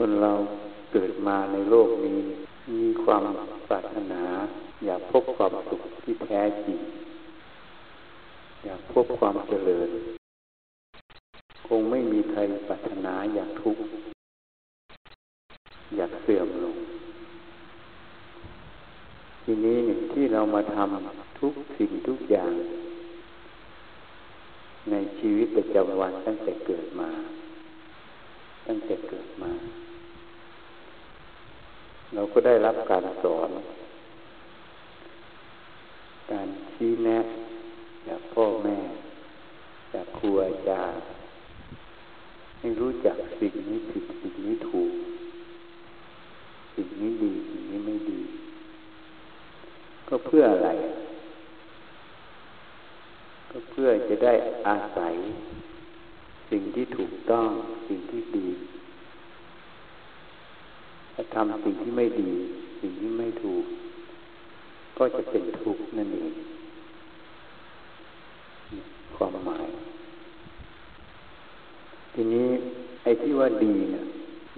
คนเราเกิดมาในโลกนี้ มีความปรารถนา อยากพบความสุขที่แท้จริง อยากพบความเจริญ คงไม่มีใครปรารถนาอยากทุกข์อยากเสื่อมลง ทีนี้ที่เรามาทำทุกสิ่งทุกอย่าง ในชีวิตประจำวันตั้งแต่เกิดมา ตั้งแต่เกิดมา เราก็ได้รับการสอน การชี้แนะจากพ่อแม่ จากครูอาจารย์ให้รู้จักสิ่งนี้ผิดสิ่งนี้ถูก สิ่งนี้ดีสิ่งนี้ไม่ดี ก็เพื่ออะไร ก็เพื่อจะได้อาศัย สิ่งที่ถูกต้องสิ่งที่ดี ถ้าทำสิ่งที่ไม่ดี สิ่งที่ไม่ถูก ก็จะเป็นทุกข์นั่นเอง ความหมาย ทีนี้ไอ้ที่ว่าดีเนะ่ย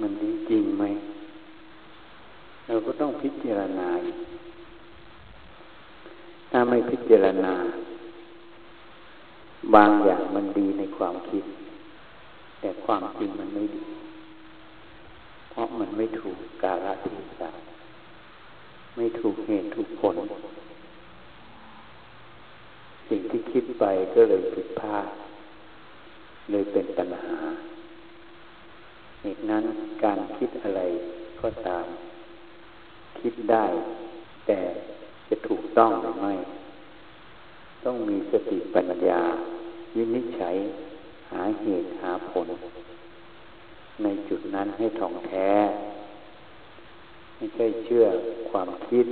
มันดีจริงไหม เราก็ต้องพิจารณา ถ้าไม่พิจารณา บางอย่างมันดีในความคิด แต่ความจริงมันไม่ดี ราะมันไม่ถูกกาลเทศะไม่ถูกเหตุถูกผล สิ่งที่คิดไปก็เลยผิดพลาดเลยเป็นปัญหาเหตุนั้นการคิดอะไรก็ตาม คิดได้ แต่จะถูกต้องหรือไม่ ต้องมีสติปัญญาวินิจฉัย หาเหตุหาผล ในจุดนั้นให้ท่องแท้ ไม่ใช่เชื่อความคิด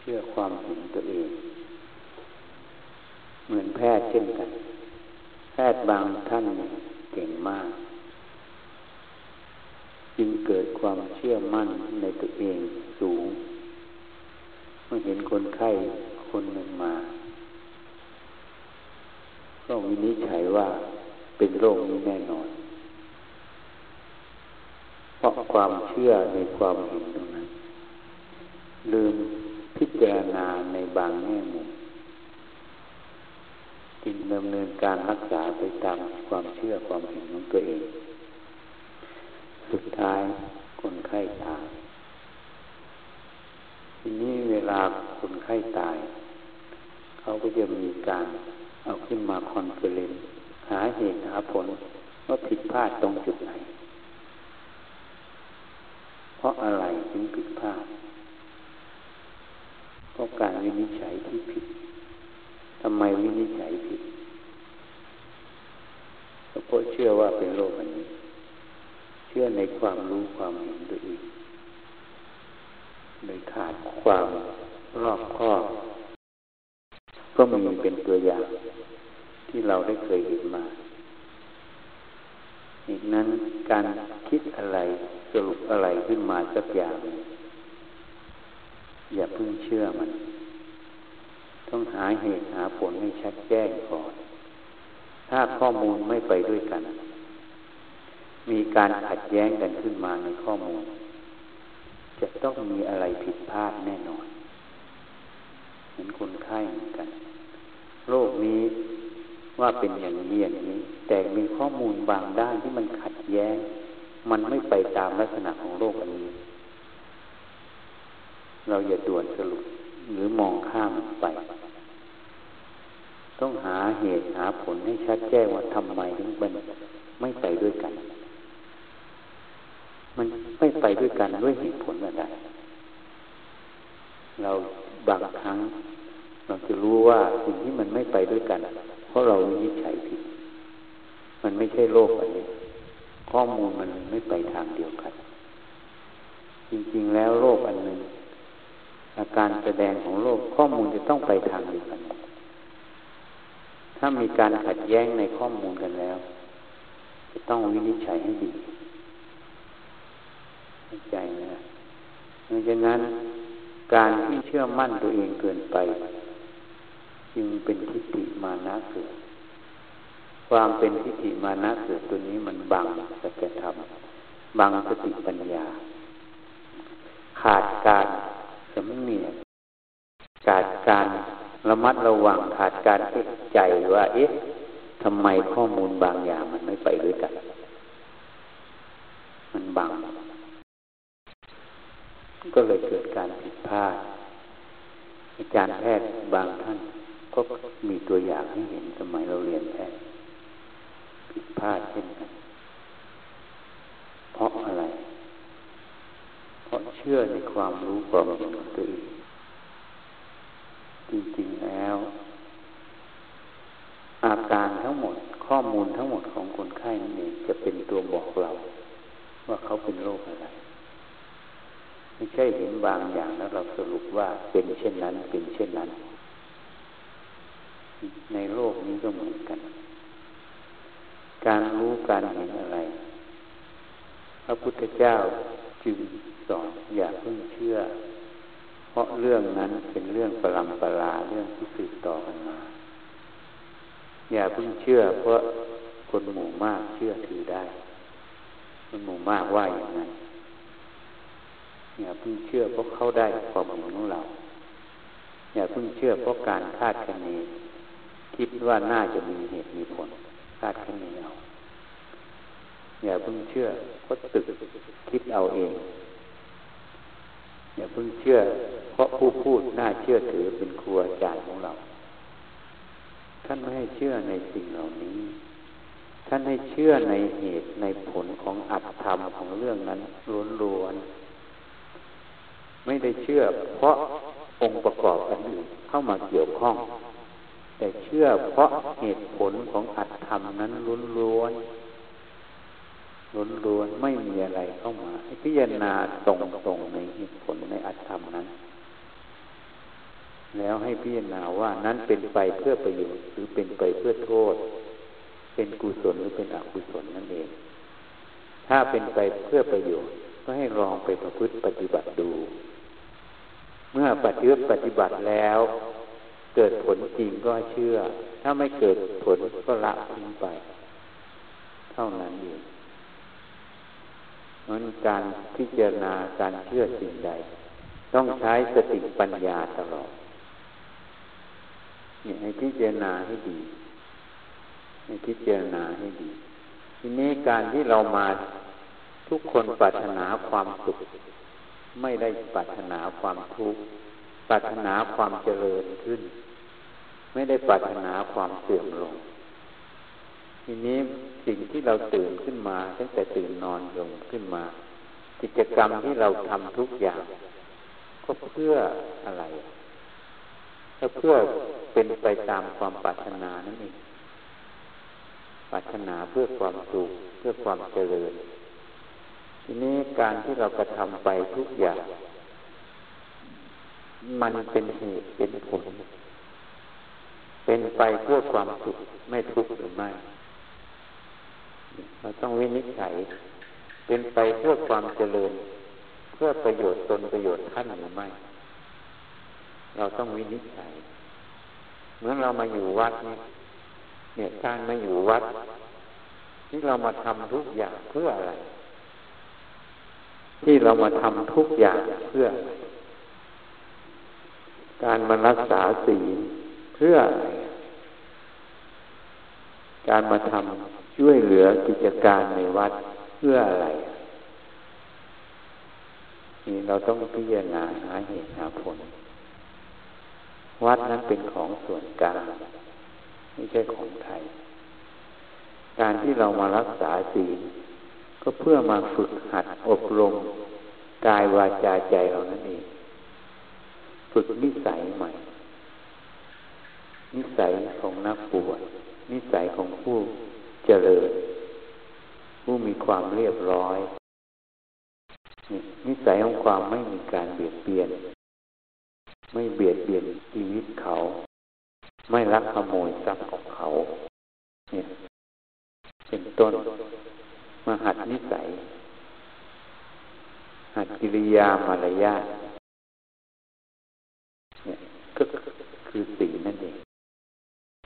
เชื่อความเห็นตัวเอง เหมือนแพทย์เช่นกัน แพทย์บางท่านเก่งมาก จึงเกิดความเชื่อมั่นในตัวเองสูง เมื่อเห็นคนไข้คนหนึ่งมาก็วินิจฉัยว่าเป็นโรคนี้แน่นอน เพราะความเชื่อในความเห็นตรงนั้น ลืมพิจารณาในบางแง่มุมจึงดำเนินการรักษาไปตามความเชื่อความเห็นของตัวเอง สุดท้ายคนไข้ตายทีนี้เวลาคนไข้ตาย เขาก็จะมีการเอาขึ้นมา conference หาเหตุหาผลว่าผิดพลาดตรงจุดไหน เพราะอะไรถึงผิดพลาดเพราะการวินิจฉัยที่ผิดทำไมวินิจฉัยผิดเพราะเชื่อว่าเป็นโรคอันนี้ เชื่อในความรู้ความเห็นตัวเองเลยขาดความรอบคอบก็มีเป็นตัวอย่างที่เราได้เคยเห็นมา อีกนั้นการคิดอะไรสรุปอะไรขึ้นมาสักอย่าง อย่าเพิ่งเชื่อมัน ต้องหาเหตุหาผลให้ชัดแจ้งก่อน ถ้าข้อมูลไม่ไปด้วยกัน มีการขัดแย้งกันขึ้นมาในข้อมูล จะต้องมีอะไรผิดพลาดแน่นอน เห็นคนไข้เหมือนกัน โรคนี้ ว่าเป็นอย่างนี้อย่างนี้ แต่มีข้อมูลบางด้านที่มันขัดแย้ง มันไม่ไปตามลักษณะของโรคอันนี้ เราอย่าด่วนสรุปหรือมองข้ามไป ต้องหาเหตุหาผลให้ชัดแจ้งว่าทำไมถึงมันไม่ไปด้วยกัน มันไม่ไปด้วยกันด้วยเหตุผลอะไรเราบางครั้งเราจะรู้ว่าสิ่งที่มันไม่ไปด้วยกัน เพราะเราวินิจฉัยผิด มันไม่ใช่โลกอันนี้ ข้อมูลมันไม่ไปทางเดียวกัน จริงๆแล้วโลกอันหนึ่งอาการแสดงของโลกข้อมูลจะต้องไปทางเดียวกัน ถ้ามีการขัดแย้งในข้อมูลกันแล้ว จะต้องวินิจฉัยให้ดีเข้าใจนะเพราะฉะนั้นการที่เชื่อมั่นตัวเองเกินไป จึงเป็นทิฏฐิมานะเกิด ความเป็นทิฏฐิมานะเกิดตัวนี้มันบังสัจธรรมบังสติปัญญา ขาดการสำเนียกขาดการระมัดระวังขาดการเอ็ใจว่าเอ๊ะทำไมข้อมูลบางอย่างมันไม่ไปด้วยกัน มันบัง ก็เลยเกิดการผิดพลาดอาจารย์แพทย์บางท่าน ก็มีตัวอย่างให้เห็นสมัยเราเรียนแพทย์ผิดพลาดเช่นกันเพราะอะไร เพราะเชื่อในความรู้ความเห็นของตัวเองจริงๆแล้ว อาการทั้งหมดข้อมูลทั้งหมดของคนไข้นั่นเองจะเป็นตัวบอกเรา ว่าเขาเป็นโรคอะไร ไม่ใช่เห็นบางอย่างแล้วเราสรุปว่าเป็นเช่นนั้นเป็นเช่นนั้น ในโลกนี้ก็เหมือนกัน การรู้การเห็นอะไร พระพุทธเจ้าจึงสอนอย่าเพิ่งเชื่อ เพราะเรื่องนั้นเป็นเรื่องปรำปราเรื่องที่สืบต่อกันมา อย่าเพิ่งเชื่อ เพราะคนหมู่มากเชื่อถือได้ คนหมู่มากว่าอย่างนั้นอย่าเพิ่งเชื่อเพราะเขาได้ความเห็นของเรา อย่าเพิ่งเชื่อเพราะการคาดคะเน คิดว่าน่าจะมีเหตุมีผลคาดคะเนเอาอย่าเพิ่งเชื่อเพราะตึกคิดเอาเอง อย่าเพิ่งเชื่อ เพราะผู้พูดน่าเชื่อถือเป็นครูอาจารย์ของเรา ท่านไม่ให้เชื่อในสิ่งเหล่านี้ ท่านให้เชื่อในเหตุในผลของอัตธรรมของเรื่องนั้นล้วนๆไม่ได้เชื่อ เพราะองค์ประกอบอันอื่นเข้ามาเกี่ยวข้อง แต่เชื่อเพราะเหตุผลของอัตธรรมนั้นล้วนๆล้วนไม่มีอะไรเข้ามาพิจารณาตรงๆในเหตุผลในอัตธรรมนั้น แล้วให้พิจารณาว่านั้นเป็นไปเพื่อประโยชน์หรือเป็นไปเพื่อโทษ เป็นกุศลหรือเป็นอกุศลนั่นเอง ถ้าเป็นไปเพื่อประโยชน์ก็ให้ลองไปประพฤติปฏิบัติดู เมื่อปฏิบัติปฏิบัติแล้ว เกิดผลจริงก็เชื่อ ถ้าไม่เกิดผลก็ละทิ้งไป เท่านั้นเองมันการพิจารณาการเชื่อสิ่งใด ต้องใช้สติปัญญาตลอดเนี่ยให้พิจารณาให้ดี ให้พิจารณาให้ดี ทีนี้การที่เรามาทุกคนปรารถนาความสุข ไม่ได้ปรารถนาความทุกข์ปรารถนาความเจริญขึ้น ไม่ได้ปรารถนาความเสื่อมลง ทีนี้สิ่งที่เราตื่นขึ้นมาตั้งแต่ตื่นนอนลงขึ้นมา กิจกรรมที่เราทำทุกอย่าง ก็เพื่ออะไรก็เพื่อเป็นไปตามความปรารถนานั่นเองปรารถนาเพื่อความสุขเพื่อความเจริญ ทีนี้การที่เรากระทำไปทุกอย่าง มันเป็นเหตุเป็นผล เป็นไปเพื่อความสุขไม่ทุกข์หรือไม่ เราต้องวินิจฉัย เป็นไปเพื่อความเจริญ เพื่อประโยชน์ตนประโยชน์ท่านหรือไม่ เราต้องวินิจฉัย เหมื่อเรามาอยู่วัดนี่เนี่ยการมาอยู่วัด ที่เรามาทำทุกอย่างเพื่ออะไร ที่เรามาทำทุกอย่างเพื่อ การมารักษาศีล เพื่ออะไรการมาทำช่วยเหลือกิจการในวัดเพื่ออะไรนี่เราต้องพิจารณาหาเหตุหาผล วัดนั้นเป็นของส่วนกลางไม่ใช่ของไทย การที่เรามารักษาศีลก็เพื่อมาฝึกหัดอบรม กายวาจาใจเรานั่นเอง ฝึกนิสัยใหม่ นิสัยของนักบวชนิสัยของผู้เจริญ ผู้มีความเรียบร้อยนิสัยของความไม่มีการเบียดเบียน ไม่เบียดเบียนชีวิตเขา ไม่ลักขโมยทรัพย์ของเขาเนี่ยเป็นต้นมาหัดนิสัย หัดกิริยามารยาทเนี่ยก็คือสิ่งนั่นเอง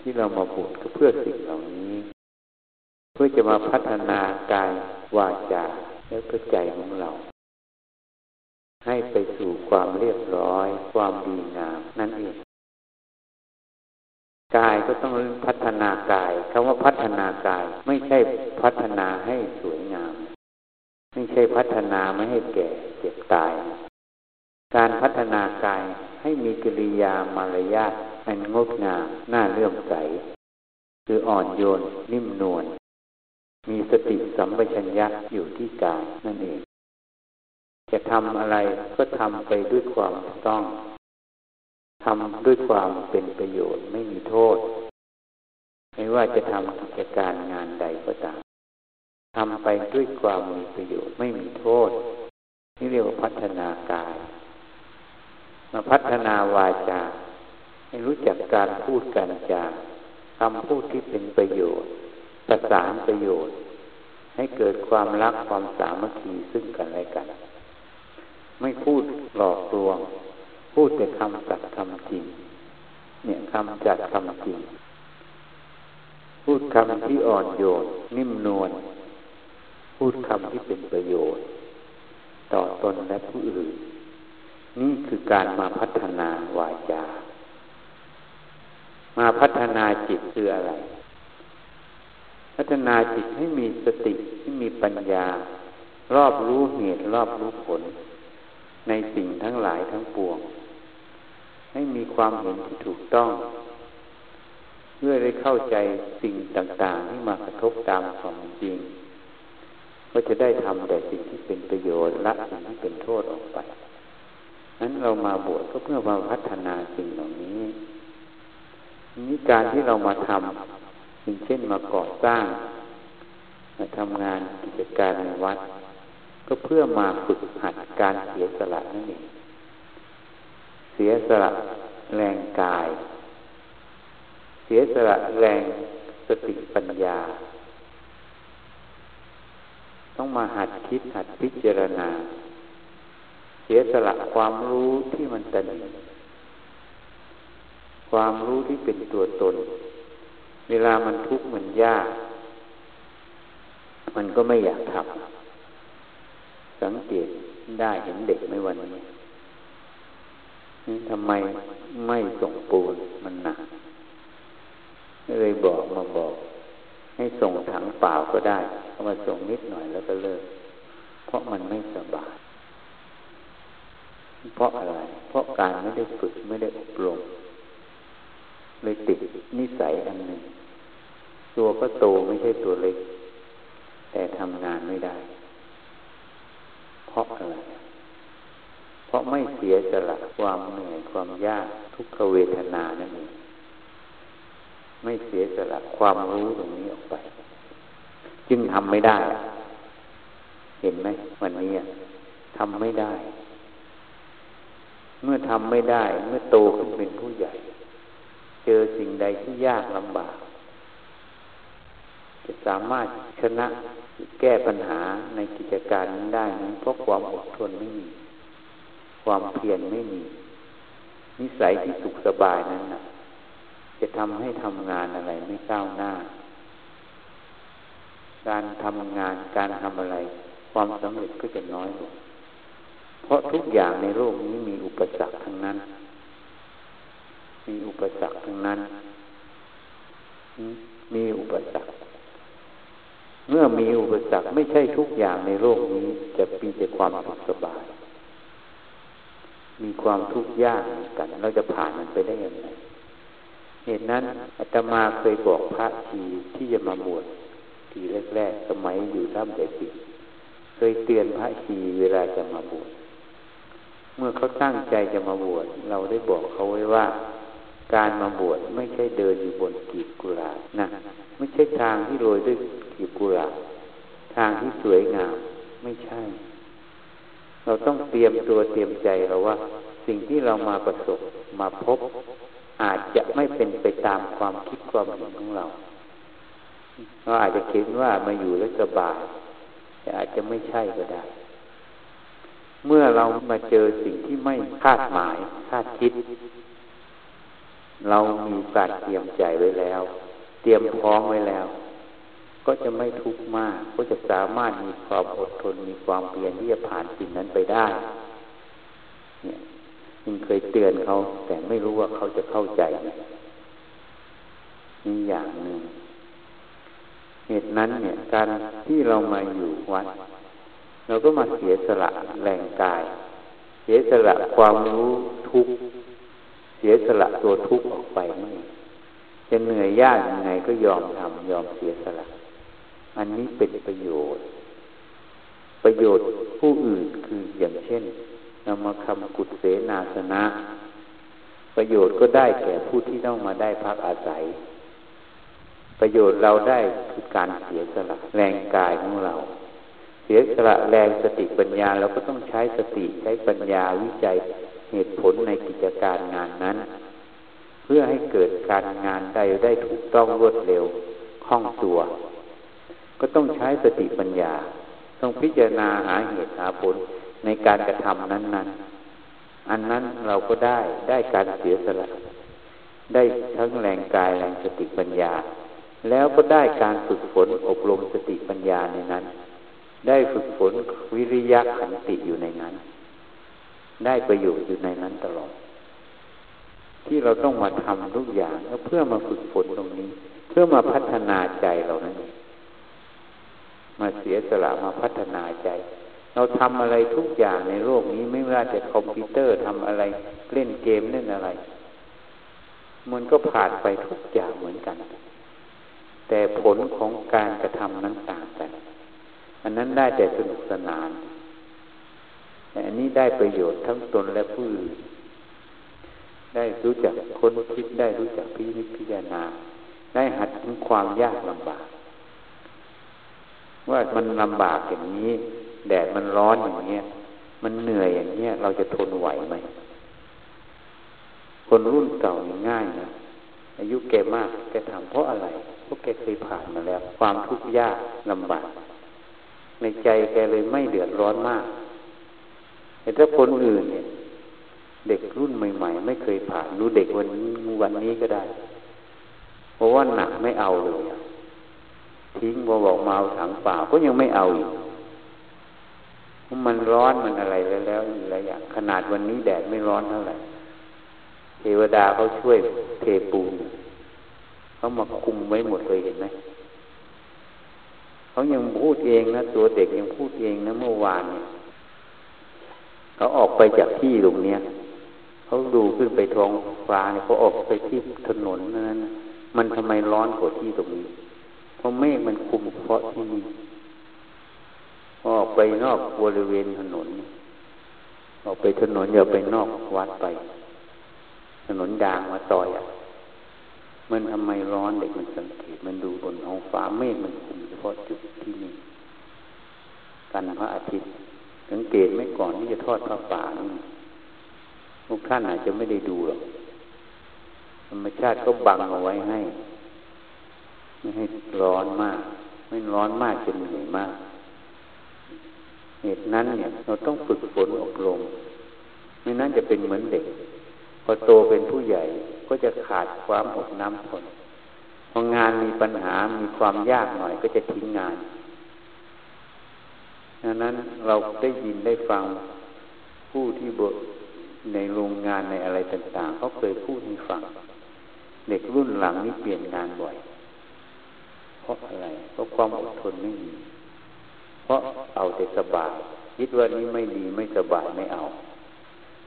ที่เรามาบวชก็เพื่อสิ่งเหล่านี้ เพื่อจะมาพัฒนากายวาจาแล้วก็ใจของเรา ให้ไปสู่ความเรียบร้อย ความดีงามนั่นเองกายก็ต้องพัฒนากายคำว่าพัฒนากาย ไม่ใช่พัฒนาให้สวยงาม ไม่ใช่พัฒนาไม่ให้แก่เจ็บตาย การพัฒนากายให้มีกิริยามารยาท อันงดงามน่าเลื่อมใส คืออ่อนโยนนิ่มนวลมีสติสัมปชัญญะอยู่ที่กายนั่นเอง จะทำอะไรก็ทำไปด้วยความต้องทำด้วยความเป็นประโยชน์ไม่มีโทษ ไม่ว่าจะทำกิจการงานใดก็ตามทำไปด้วยความมีประโยชน์ไม่มีโทษ นี่เรียกว่าพัฒนากาย มาพัฒนาวาจา ให้รู้จักการพูดการจาคำพูดที่เป็นประโยชน์ ประสานประโยชน์ ให้เกิดความรักความสามัคคีซึ่งกันและกัน ไม่พูดหลอกลวง พูดแต่คำจัดคำจริง เนี่ยคำจัดคำจริง พูดคำที่อ่อนโยนนิ่มนวล พูดคำที่เป็นประโยชน์ ต่อตนและผู้อื่น นี่คือการมาพัฒนาวาจา มาพัฒนาจิตคืออะไร พัฒนาจิตให้มีสติให้มีปัญญา รอบรู้เหตุรอบรู้ผล ในสิ่งทั้งหลายทั้งปวง ให้มีความเห็นที่ถูกต้อง เพื่อได้เข้าใจสิ่งต่างๆที่มากระทบตามความจริง ก็จะได้ทำแต่สิ่งที่เป็นประโยชน์ละสิ่งที่เป็นโทษออกไปนั้นเรามาบวชก็เพื่อมาพัฒนาสิ่งเหล่านี้ นี้การที่เรามาทำอย่างเช่นมาก่อสร้างมาทำงานกิจการในวัด ก็เพื่อมาฝึกหัดการเสียสละนั่นเองเสียสละแรงกาย เสียสละแรงสติปัญญา ต้องมาหัดคิดหัดพิจารณา เสียสละความรู้ที่มันตน ความรู้ที่เป็นตัวตน เวลามันทุกข์มันยาก มันก็ไม่อยากทำสังเกตได้เห็นเด็กไม่วันนี้ทำไมไม่ส่งปูนมันหนักเลยบอกมาบอก ให้ส่งถังเปล่าก็ได้เอามาส่งนิดหน่อยแล้วก็เลิก เพราะมันไม่สบายเพราะอะไร เพราะการไม่ได้ฝึกไม่ได้อบรม เลยติดนิสัยอันหนึ่ง ตัวก็โตไม่ใช่ตัวเล็ก แต่ทำงานไม่ได้ เพราะอะไร เพราะไม่เสียสละความเหนื่อยความยากทุกขเวทนานั่นเองไม่เสียสละความรู้ตรงนี้ออกไป จึงทำไม่ได้ เห็นไหมวันนี้ทำไม่ได้ เมื่อทำไม่ได้ เมื่อโตขึ้นเป็นผู้ใหญ่ เจอสิ่งใดที่ยากลำบาก จะสามารถชนะแก้ปัญหาในกิจการนั้นได้นั้นเพราะความอดทนไม่มี ความเพียรไม่มี นิสัยที่สุขสบายนั้นนะจะทำให้ทำงานอะไรไม่ก้าวหน้า การทำงานการทำอะไร ความสำเร็จก็จะน้อยลงเพราะทุกอย่างในโลกนี้มีอุปสรรคทั้งนั้น มีอุปสรรคทั้งนั้น มีอุปสรรค เมื่อมีอุปสรรคไม่ใช่ทุกอย่างในโลกนี้จะมีแต่ความสุขสบาย มีความทุกข์ยากกัน เราจะผ่านมันไปได้ยังไงเหตุนั้นอาตมาเคยบอกพระทีที่จะมาบวชทีแรกๆสมัยอยู่ท่ามเด็กเคยเตือนพระทีเวลาจะมาบวชเมื่อเขาตั้งใจจะมาบวชเราได้บอกเขาไว้ว่า การมาบวชไม่ใช่เดินอยู่บนกีบกุหลาบนะไม่ใช่ทางที่โรยด้วยกีบกุหลาบทางที่สวยงามไม่ใช่ เราต้องเตรียมตัวเตรียมใจเราว่า สิ่งที่เรามาประสบมาพบ อาจจะไม่เป็นไปตามความคิดความเห็นของเราเราอาจจะคิดว่ามาอยู่แล้วสบายแต่อาจจะไม่ใช่ก็ได้ เมื่อเรามาเจอสิ่งที่ไม่คาดหมายคาดคิด เรามีการเตรียมใจไว้แล้ว เตรียมพร้อมไว้แล้ว ก็จะไม่ทุกข์มาก ก็จะสามารถมีความอดทนมีความเพียรที่จะผ่านสิ่งนั้นไปได้ เนี่ยยิ่งเคยเตือนเขา แต่ไม่รู้ว่าเขาจะเข้าใจนี่อย่างหนึ่งเหตุนั้นเนี่ยการที่เรามาอยู่วัด เราก็มาเสียสละแรงกาย เสียสละความรู้ทุก เสียสละตัวทุกข์ออกไปนี่จะเหนื่อยยากยังไงก็ยอมทำยอมเสียสละ อันนี้เป็นประโยชน์ ประโยชน์ผู้อื่นคืออย่างเช่นนำมาคำกุศเสนาสนะ ประโยชน์ก็ได้แก่ผู้ที่ต้องมาได้พักอาศัย ประโยชน์เราได้คือการเสียสละแรงกายของเรา เสียสละแรงสติปัญญาเราก็ต้องใช้สติใช้ปัญญาวิจัย เหตุผลในกิจการงานนั้น เพื่อให้เกิดการงานใดได้ถูกต้องรวดเร็วคล่องตัว ก็ต้องใช้สติปัญญา ต้องพิจารณาหาเหตุหาผลในการกระทำนั้น ๆ อันนั้นเราก็ได้ได้การเสียสละ ได้ทั้งแรงกายแรงสติปัญญา แล้วก็ได้การฝึกฝนอบรมสติปัญญาในนั้น ได้ฝึกฝนวิริยะขันติอยู่ในนั้น ได้ประโยชน์อยู่ในนั้นตลอด ที่เราต้องมาทำทุกอย่างก็เพื่อมาฝึกฝนตรงนี้ เพื่อมาพัฒนาใจเรานั่นมาเสียสละมาพัฒนาใจ เราทำอะไรทุกอย่างในโลกนี้ไม่ว่าจะคอมพิวเตอร์ทำอะไรเล่นเกมเล่นอะไร มันก็ผ่านไปทุกอย่างเหมือนกัน แต่ผลของการกระทำนั้นต่างกันอันนั้นได้แต่สนุกสนาน อันนี้ได้ประโยชน์ทั้งตนและผู้อื่นได้รู้จักค้นคิดได้รู้จักพิจิตพิจารณา ได้หัดถึงความยากลำบาก ว่ามันลำบากอย่างนี้ แดดมันร้อนอย่างเงี้ย มันเหนื่อยอย่างเงี้ย เราจะทนไหวไหม คนรุ่นเก่าง่ายนะอายุแกมากแกทำเพราะอะไรเพราะแกเคยผ่านมาแล้ว ความทุกข์ยากลำบาก ในใจแกเลยไม่เดือดร้อนมาก ถ้าคนอื่นเนี่ย เด็กรุ่นใหม่ ๆ ไม่เคยผ่านรู้เด็กวันนี้วันนี้ก็ได้ เพราะว่าหนักไม่เอาเลยทิ้งพอบอกมาเอาถังเปล่าก็ยังไม่เอาอีกมันร้อนมันอะไรแล้วแล้วอะไรอย่างขนาดวันนี้แดดไม่ร้อนเท่าไหร่เทวดาเขาช่วยเทปูนเขามาคุมไว้หมดเลยเห็นไหมเขายังพูดเองนะตัวเด็กยังพูดเองนะเมื่อวานเนี่ย เขาออกไปจากที่ตรงเนี้ยเขาดูขึ้นไปท้องฟ้าเนี่ยเขาออกไปที่ถนนนั้นมันทำไมร้อนกว่าที่ตรงนี้เพราะเมฆมันคุมเพราะที่นี่ออกไปนอกบริเวณถนน ออกไปถนนอย่าไปนอกวัดไป ถนนยางมาต่อยอะมันทำไมร้อนเด็กมันสังเกตมันดูบนท้องฟ้าเมฆมันคุมเฉพาะจุดที่นี่กันพระอาทิตย์ สังเกตไม่ก่อนที่จะทอดพระป่านี่ทุกท่านอาจจะไม่ได้ดูหรอกธรรมชาติก็บังเอาไว้ให้ไม่ให้ร้อนมาก ไม่ร้อนมากจนเหนื่อยมาก เหตุนั้นเนี่ย เราต้องฝึกฝนอบรมไม่นั้นจะเป็นเหมือนเด็ก พอโตเป็นผู้ใหญ่ก็จะขาดความอดน้ำทนพองานมีปัญหามีความยากหน่อยก็จะทิ้งงาน ดังนั้นเราได้ยินได้ฟังผู้ที่บทในโรงงานในอะไรต่างๆเขาเคยพูดให้ฟังเด็กรุ่นหลังนี่เปลี่ยนงานบ่อย เพราะอะไร เพราะความอดทนไม่มีเพราะเอาแต่สบายคิดว่านี้ไม่ดีไม่สบายไม่เอา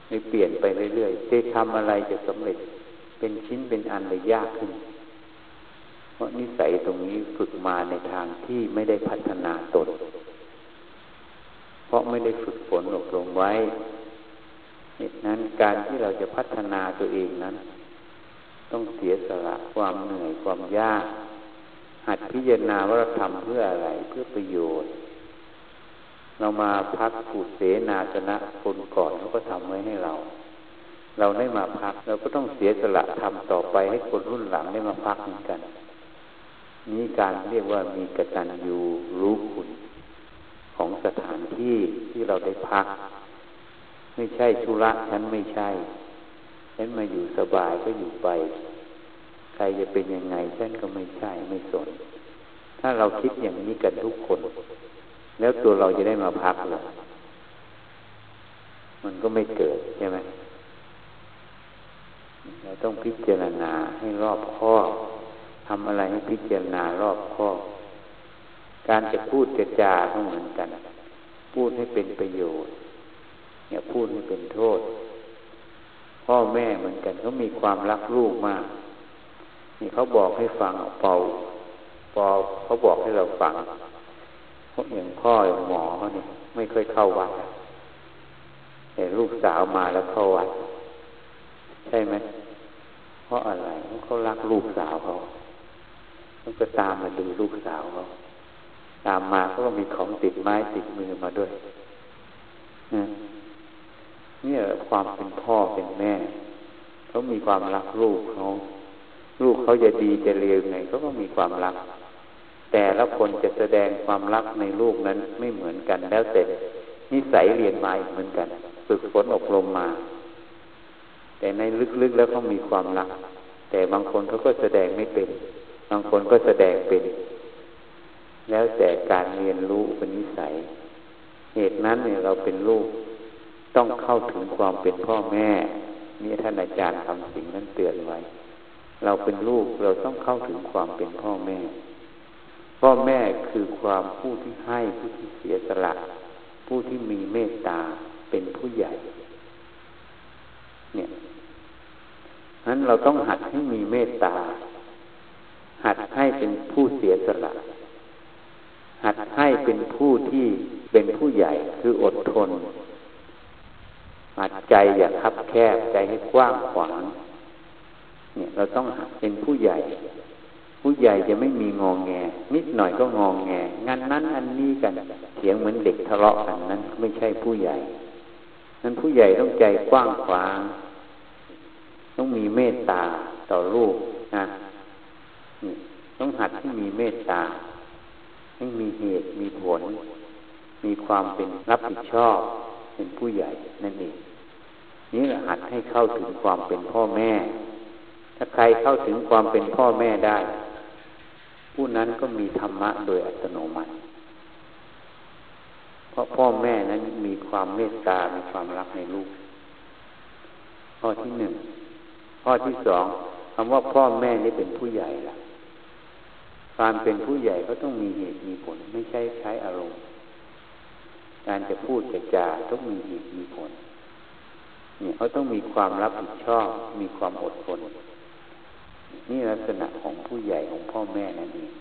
ไม่เปลี่ยนไปเรื่อยๆจะทำอะไรจะสำเร็จ เป็นชิ้นเป็นอันเลยยากขึ้น เพราะนิสัยตรงนี้ฝึกมาในทางที่ไม่ได้พัฒนาตน เพราะไม่ได้ฝึกฝนอบรมไว้นั้นการที่เราจะพัฒนาตัวเองนั้น ต้องเสียสละความเหนื่อยความยาก หัดพิจารณาว่าเราทำเพื่ออะไรเพื่อประโยชน์ เรามาพักผูดเสนาสนะคนก่อนเขาก็ทำไว้ให้เรา เราได้มาพักเราก็ต้องเสียสละทำต่อไปให้คนรุ่นหลังได้มาพักเหมือนกันนี่การเรียกว่ามีกตัญญูรู้คุณ ของสถานที่ที่เราได้พัก ไม่ใช่ชุระฉันไม่ใช่ฉันมาอยู่สบายก็อยู่ไป ใครจะเป็นยังไงฉันก็ไม่ใช่ไม่สน ถ้าเราคิดอย่างนี้กันทุกคน แล้วตัวเราจะได้มาพักหรอมันก็ไม่เกิดใช่ไหมเราต้องพิจารณาให้รอบคอบทำอะไรให้พิจารณารอบคอบ การจะพูดจะจาก็เหมือนกัน พูดให้เป็นประโยชน์อย่าพูดให้เป็นโทษ พ่อแม่เหมือนกันเขามีความรักลูกมาก นี่เขาบอกให้ฟังเป่าพอเขาบอกให้เราฟังพวกอย่างพ่ออย่างหมอเขาเนี่ยไม่เคยเข้าวัดแต่ลูกสาวมาแล้วเข้าวัด ใช่ไหมเพราะอะไรเขารักลูกสาวเขาเขาก็ตามมาดูลูกสาวเขา ตามมาเขาก็มีของติดไม้ติดมือมาด้วยนี่ความเป็นพ่อเป็นแม่เขามีความรักลูกเขาลูกเขาจะดีจะเลวไงเขาก็มีความรัก แต่ละคนจะแสดงความรักในลูกนั้นไม่เหมือนกันแล้วแต่นิสัยเรียนมาเหมือนกัน ฝึกฝนอบรมมา แต่ในลึกๆแล้วเขามีความรัก แต่บางคนเขาก็แสดงไม่เป็น บางคนก็แสดงเป็น แล้วแต่การเรียนรู้เป็นนิสัย เหตุนั้นเนี่ยเราเป็นลูกต้องเข้าถึงความเป็นพ่อแม่นี่ท่านอาจารย์ทำสิ่งนั้นเตือนไว้ เราเป็นลูกเราต้องเข้าถึงความเป็นพ่อแม่ พ่อแม่คือความผู้ที่ให้ผู้ที่เสียสละผู้ที่มีเมตตาเป็นผู้ใหญ่ เนี่ยนั้นเราต้องหัดให้มีเมตตา หัดให้เป็นผู้เสียสละ หัดให้เป็นผู้ที่เป็นผู้ใหญ่คืออดทน หัดใจอย่าคับแคบใจให้กว้างขวาง เนี่ยเราต้องเป็นผู้ใหญ่ ผู้ใหญ่จะไม่มีงองแง นิดหน่อยก็งองแงงานนั้นอันนี้กันเสียงเหมือนเด็กทะเลาะกันนั้น ไม่ใช่ผู้ใหญ่ นั้นผู้ใหญ่ต้องใจกว้างขวาง ต้องมีเมตตาต่อลูกนะต้องหัดที่มีเมตตา ให้มีเหตุมีผล มีความเป็นรับผิดชอบ เป็นผู้ใหญ่นั่นเองนี่แหละหัดให้เข้าถึงความเป็นพ่อแม่ ถ้าใครเข้าถึงความเป็นพ่อแม่ได้ ผู้นั้นก็มีธรรมะโดยอัตโนมัติ เพราะพ่อแม่นั้นมีความเมตตา มีความรักในลูก ข้อที่หนึ่ง ข้อที่สองคำว่าพ่อแม่นี่เป็นผู้ใหญ่ละ การเป็นผู้ใหญ่ก็ต้องมีเหตุมีผล ไม่ใช่ใช้อารมณ์ การจะพูดจะจาต้องมีเหตุมีผลเนี่ยเขาต้องมีความรับผิดชอบ มีความอดทนนี่ลักษณะของผู้ใหญ่ของพ่อแม่นั่นเอง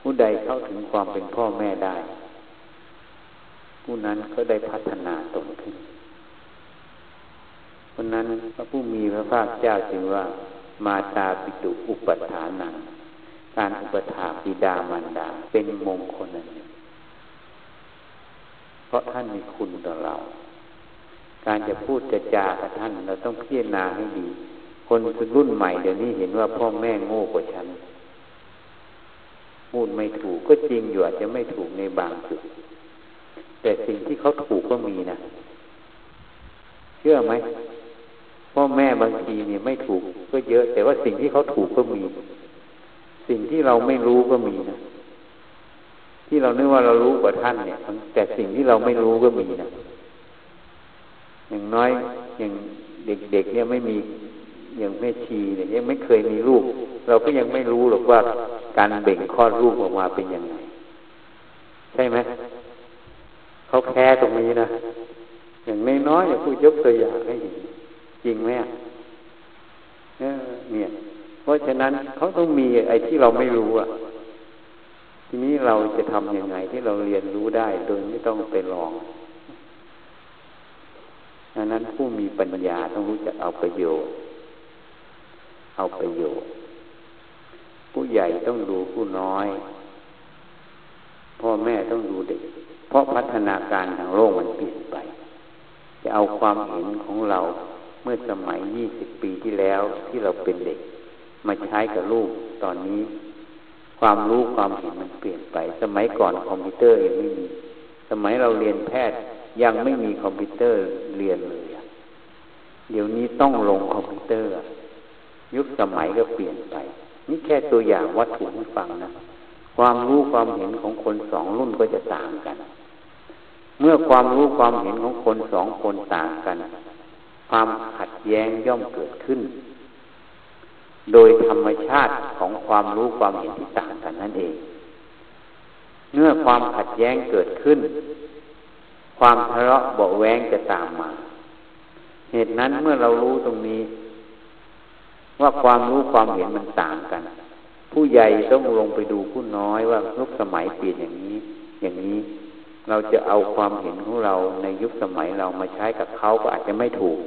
ผู้ใดเข้าถึงความเป็นพ่อแม่ได้ ผู้นั้นก็ได้พัฒนาตนขึ้นเพราะนั้นพระผู้มีพระภาคเจ้าจึงว่า มาตาปิตุอุปทานัง การอุปถาปิดามารดาเป็นมงคลนั่นเองเพราะท่านมีคุณต่อเรา การจะพูดจะจากับท่านเราต้องพิจารณาให้ดี คนรุ่นใหม่เดี๋ยวนี้เห็นว่าพ่อแม่โง่กว่าฉันพูดไม่ถูกก็จริงอยู่อาจจะไม่ถูกในบางจุด แต่สิ่งที่เขาถูกก็มีนะ เชื่อไหมพ่อแม่บางทีเนี่ยไม่ถูกก็เยอะ แต่ว่าสิ่งที่เขาถูกก็มี สิ่งที่เราไม่รู้ก็มีนะที่เรานึกว่าเรารู้กว่าท่านเนี่ย แต่สิ่งที่เราไม่รู้ก็มีนะอย่างน้อยอย่างเด็กๆเนี่ยไม่มีอย่างแม่ชีเนี่ยยังไม่เคยมีลูก เราก็ยังไม่รู้หรอกว่าการเบ่งคลอดลูกออกมาเป็นยังไง ใช่ไหมเขาแค่ตรงนี้นะอย่างน้อยๆอย่าพูดยกตัวอย่างให้เห็นจริงไหมเนี่ย เพราะฉะนั้นเขาต้องมีไอ้ที่เราไม่รู้อะ ทีนี้เราจะทำยังไงที่เราเรียนรู้ได้ โดยไม่ต้องไปลองดังนั้นผู้มีปัญญาต้องรู้จักเอาประโยชน์ เอาประโยชน์ ผู้ใหญ่ต้องดูผู้น้อย พ่อแม่ต้องดูเด็ก เพราะพัฒนาการทางโลกมันเปลี่ยนไป จะเอาความเห็นของเราเมื่อสมัยยี่สิบปีที่แล้วที่เราเป็นเด็ก มาใช้กับลูกตอนนี้ ความรู้ความเห็นมันเปลี่ยนไป สมัยก่อนคอมพิวเตอร์ยังไม่มี สมัยเราเรียนแพทย์ยังไม่มีคอมพิวเตอร์เรียนเลยเดี๋ยวนี้ต้องลงคอมพิวเตอร์ ยุคสมัยก็เปลี่ยนไป นี่แค่ตัวอย่างวัตถุให้ฟังนะความรู้ความเห็นของคนสองรุ่นก็จะต่างกัน เมื่อความรู้ความเห็นของคนสองคนต่างกัน ความขัดแย้งย่อมเกิดขึ้น โดยธรรมชาติของความรู้ความเห็นที่ต่างกันนั่นเอง เมื่อความขัดแย้งเกิดขึ้น ความทะเลาะเบาแวงจะตามมา เหตุนั้นเมื่อเรารู้ตรงนี้ ว่าความรู้ความเห็นมันต่างกัน ผู้ใหญ่ต้องลงไปดูผู้น้อยว่ายุคสมัยเปลี่ยนอย่างนี้ อย่างนี้เราจะเอาความเห็นของเราในยุคสมัยเรามาใช้กับเขาก็อาจจะไม่ถูก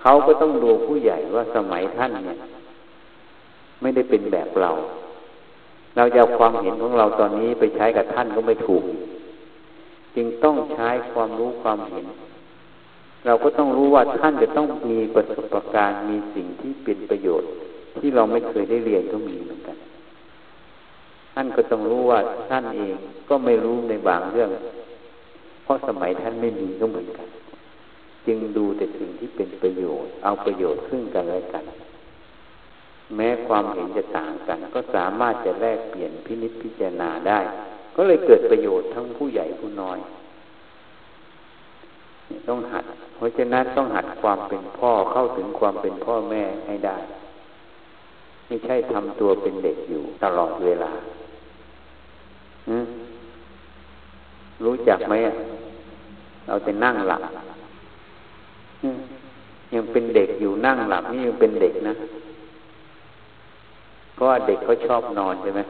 เขาก็ต้องดูผู้ใหญ่ว่าสมัยท่านเนี่ย ไม่ได้เป็นแบบเรา เราจะเอาความเห็นของเราตอนนี้ไปใช้กับท่านก็ไม่ถูก จึงต้องใช้ความรู้ความเห็น เราก็ต้องรู้ว่าท่านจะต้องมีประสบการณ์มีสิ่งที่เป็นประโยชน์ ที่เราไม่เคยได้เรียนก็มีเหมือนกัน ท่านก็ต้องรู้ว่าท่านเองก็ไม่รู้ในบางเรื่อง เพราะสมัยท่านไม่มีก็เหมือนกัน จึงดูแต่สิ่งที่เป็นประโยชน์ เอาประโยชน์ซึ่งกันและกัน แม้ความเห็นจะต่างกัน ก็สามารถจะแลกเปลี่ยนพินิจพิจารณาได้ ก็เลยเกิดประโยชน์ทั้งผู้ใหญ่ผู้น้อยต้องหัด เพราะฉะนั้นต้องหัดความเป็นพ่อเข้าถึงความเป็นพ่อแม่ให้ได้ ไม่ใช่ทำตัวเป็นเด็กอยู่ตลอดเวลารู้จักไหมเราจะนั่งหลับ ยังเป็นเด็กอยู่นั่งหลับนี่ยังเป็นเด็กนะเพราะว่าเด็กเขาชอบนอนใช่ไหม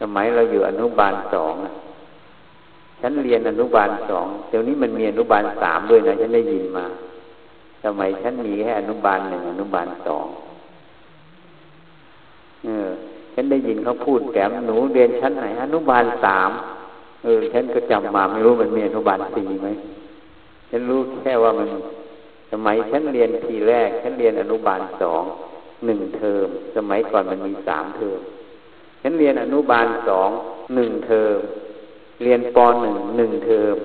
สมัยเราอยู่อนุบาลสองฉันเรียนอนุบาลสองเดี๋ยวนี้มันมีอนุบาลสามด้วยนะฉันได้ยินมาสมัยฉันมีแค่อนุบาลหนึ่งอนุบาลสองเออ ฉันได้ยินเขาพูดแกมหนูเรียนชั้นไหนอนุบาลสามเออ ฉันก็จำมาไม่รู้มันมีอนุบาลสี่ไหมฉันรู้แค่ว่ามัน สมัยฉันเรียนทีแรก ฉันเรียนอนุบาลสองหนึ่งเทอม สมัยก่อนมันมีสามเทอม ฉันเรียนอนุบาลสองหนึ่งเทอม เรียนปหนึ่งหนึ่งเทอม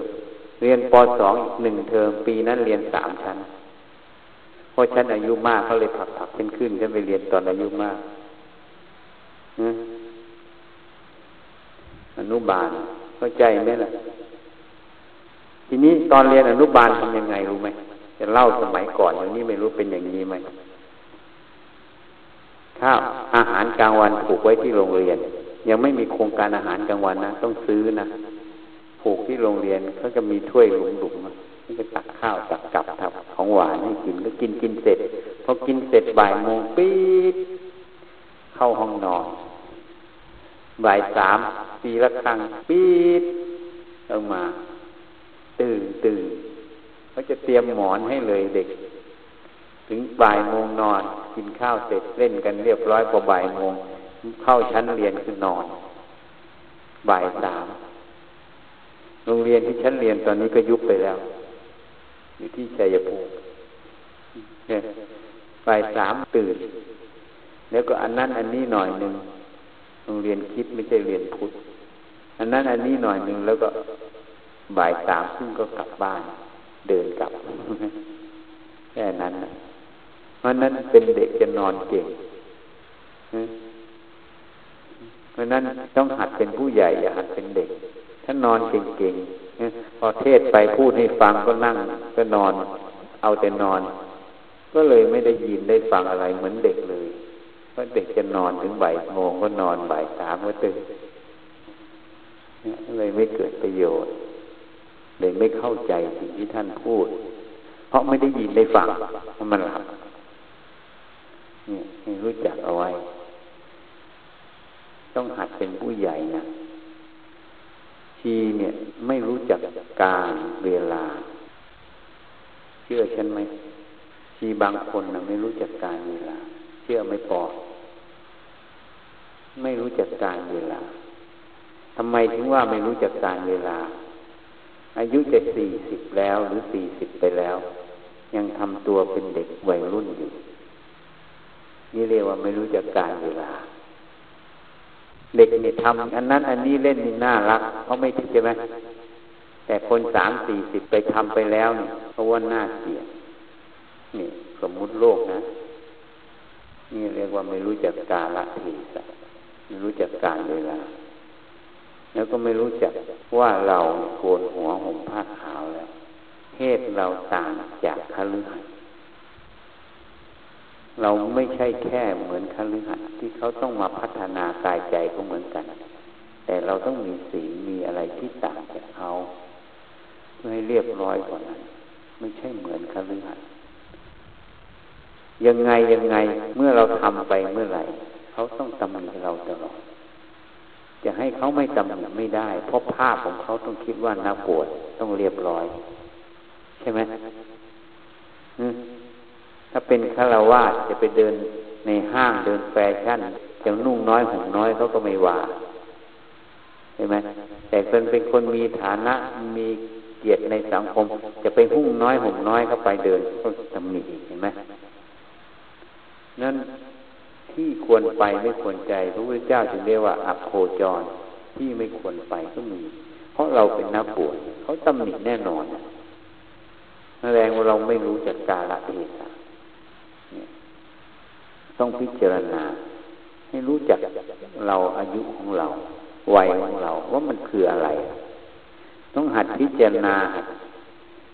เรียนปสองอีกหนึ่งเทอม ปีนั้นเรียนสามชั้นเพราะฉันอายุมากเขาเลยผลักผลักขึ้นขึ้นฉันไปเรียนตอนอายุมากอนุบาลเข้าใจไหมล่ะ ทีนี้ตอนเรียนอนุบาลทำยังไงรู้ไหม จะเล่าสมัยก่อนอย่างนี้ไม่รู้เป็นอย่างนี้ไหมถ้าอาหารกลางวันผูกไว้ที่โรงเรียน ยังไม่มีโครงการอาหารกลางวันนะต้องซื้อนะผูกที่โรงเรียนเขาจะมีถ้วยหลุมๆนี่ก็ตักข้าวตักกับทับของหวานให้กินก็กินกินเสร็จพอกินเสร็จบ่ายโมงปี๊ดเข้าห้องนอนบ่ายสามปีละครั้งปี๊ดลงมา ตื่นตื่น เขาจะเตรียมหมอนให้เลยเด็ก ถึงบ่ายโมงนอนกินข้าวเสร็จเล่นกันเรียบร้อยพอบ่ายโมงเข้าชั้นเรียนคือนอน บ่ายสามโรงเรียนที่ชั้นเรียนตอนนี้ก็ยุบไปแล้ว อยู่ที่ชัยภูมิบ่ายสามตื่น แล้วก็อันนั้นอันนี้หน่อยหนึ่งโรงเรียนคิดไม่ใช่เรียนพุทธอันนั้นอันนี้หน่อยหนึ่งแล้วก็บ่ายสามซึ่งก็กลับบ้าน เดินกลับ แค่นั้นเพราะนั้นเป็นเด็กจะนอนเก่งเพราะนั้นต้องหัดเป็นผู้ใหญ่อย่าหัดเป็นเด็ก ถ้านอนเก่งๆพอเทศไปพูดให้ฟังก็นั่งก็นอน เอาแต่นอน ก็เลยไม่ได้ยินได้ฟังอะไรเหมือนเด็กเลยเพราะเด็กจะนอนถึงบ่ายโมงก็นอนบ่ายสามก็ตื่นเลยไม่เกิดประโยชน์ เลยไม่เข้าใจสิ่งที่ท่านพูด เพราะไม่ได้ยินได้ฟังเพราะมันหลับเนี่ยให้รู้จักเอาไว้ ต้องหัดเป็นผู้ใหญ่นะชีเนี่ยไม่รู้จักการเวลา เชื่อฉันไหมชีบางคนนะไม่รู้จักการเวลา เชื่อไม่พอไม่รู้จักการเวลาทำไมถึงว่าไม่รู้จักการเวลา อายุจะสี่สิบแล้วหรือสี่สิบไปแล้ว ยังทำตัวเป็นเด็กวัยรุ่นอยู่ นี่เรียกว่าไม่รู้จักการเวลา เด็กเนี่ยทำอันนั้น อันนี้เล่นนี่น่ารักเขาไม่ถึงใช่ไหมแต่คนสามสี่สิบไปทำไปแล้วเนี่ยเพราะว่าน่าเกลียดนี่สมมุติโลกนะ นี่เรียกว่าไม่รู้จักกาลเทศะไม่รู้จักการเวลา แล้วก็ไม่รู้จักว่าเราโกนหัวห่มผ้าขาวแล้วเพศเราต่างจากคฤหัสถ์เราไม่ใช่แค่เหมือนคฤหัสถ์ที่เขาต้องมาพัฒนากายใจก็เหมือนกัน แต่เราต้องมีสีมีอะไรที่ต่างจากเขาเพื่อให้เรียบร้อยกว่านั้น ไม่ใช่เหมือนคฤหัสถ์ยังไงยังไงเมื่อเราทำไปเมื่อไหร่ เขาต้องตำหนิเราตลอด จะให้เขาไม่ตำหนิไม่ได้ เพราะภาพของเขาต้องคิดว่าน่าปวดต้องเรียบร้อย ใช่ไหมถ้าเป็นฆราวาสจะไปเดินในห้างเดินแฟชั่นจะนุ่งน้อยห่มน้อยเขาก็ไม่ว่าใช่ไหมแต่คนเป็นคนมีฐานะมีเกียรติในสังคม จะไปหุ่งน้อยห่มน้อยเข้าไปเดินก็ตำหนิเห็นไหมนั้น ที่ควรไปไม่ควรใจพระพุทธเจ้าจึงเรียกว่าอัโคจร ที่ไม่ควรไปก็มี เพราะเราเป็นนักบวชเขาตำหนิแน่นอนแสดงว่าเราไม่รู้จักกาลเทศะต้องพิจารณา ให้รู้จักเราอายุของเรา วัยของเราว่ามันคืออะไร ต้องหัดพิจารณา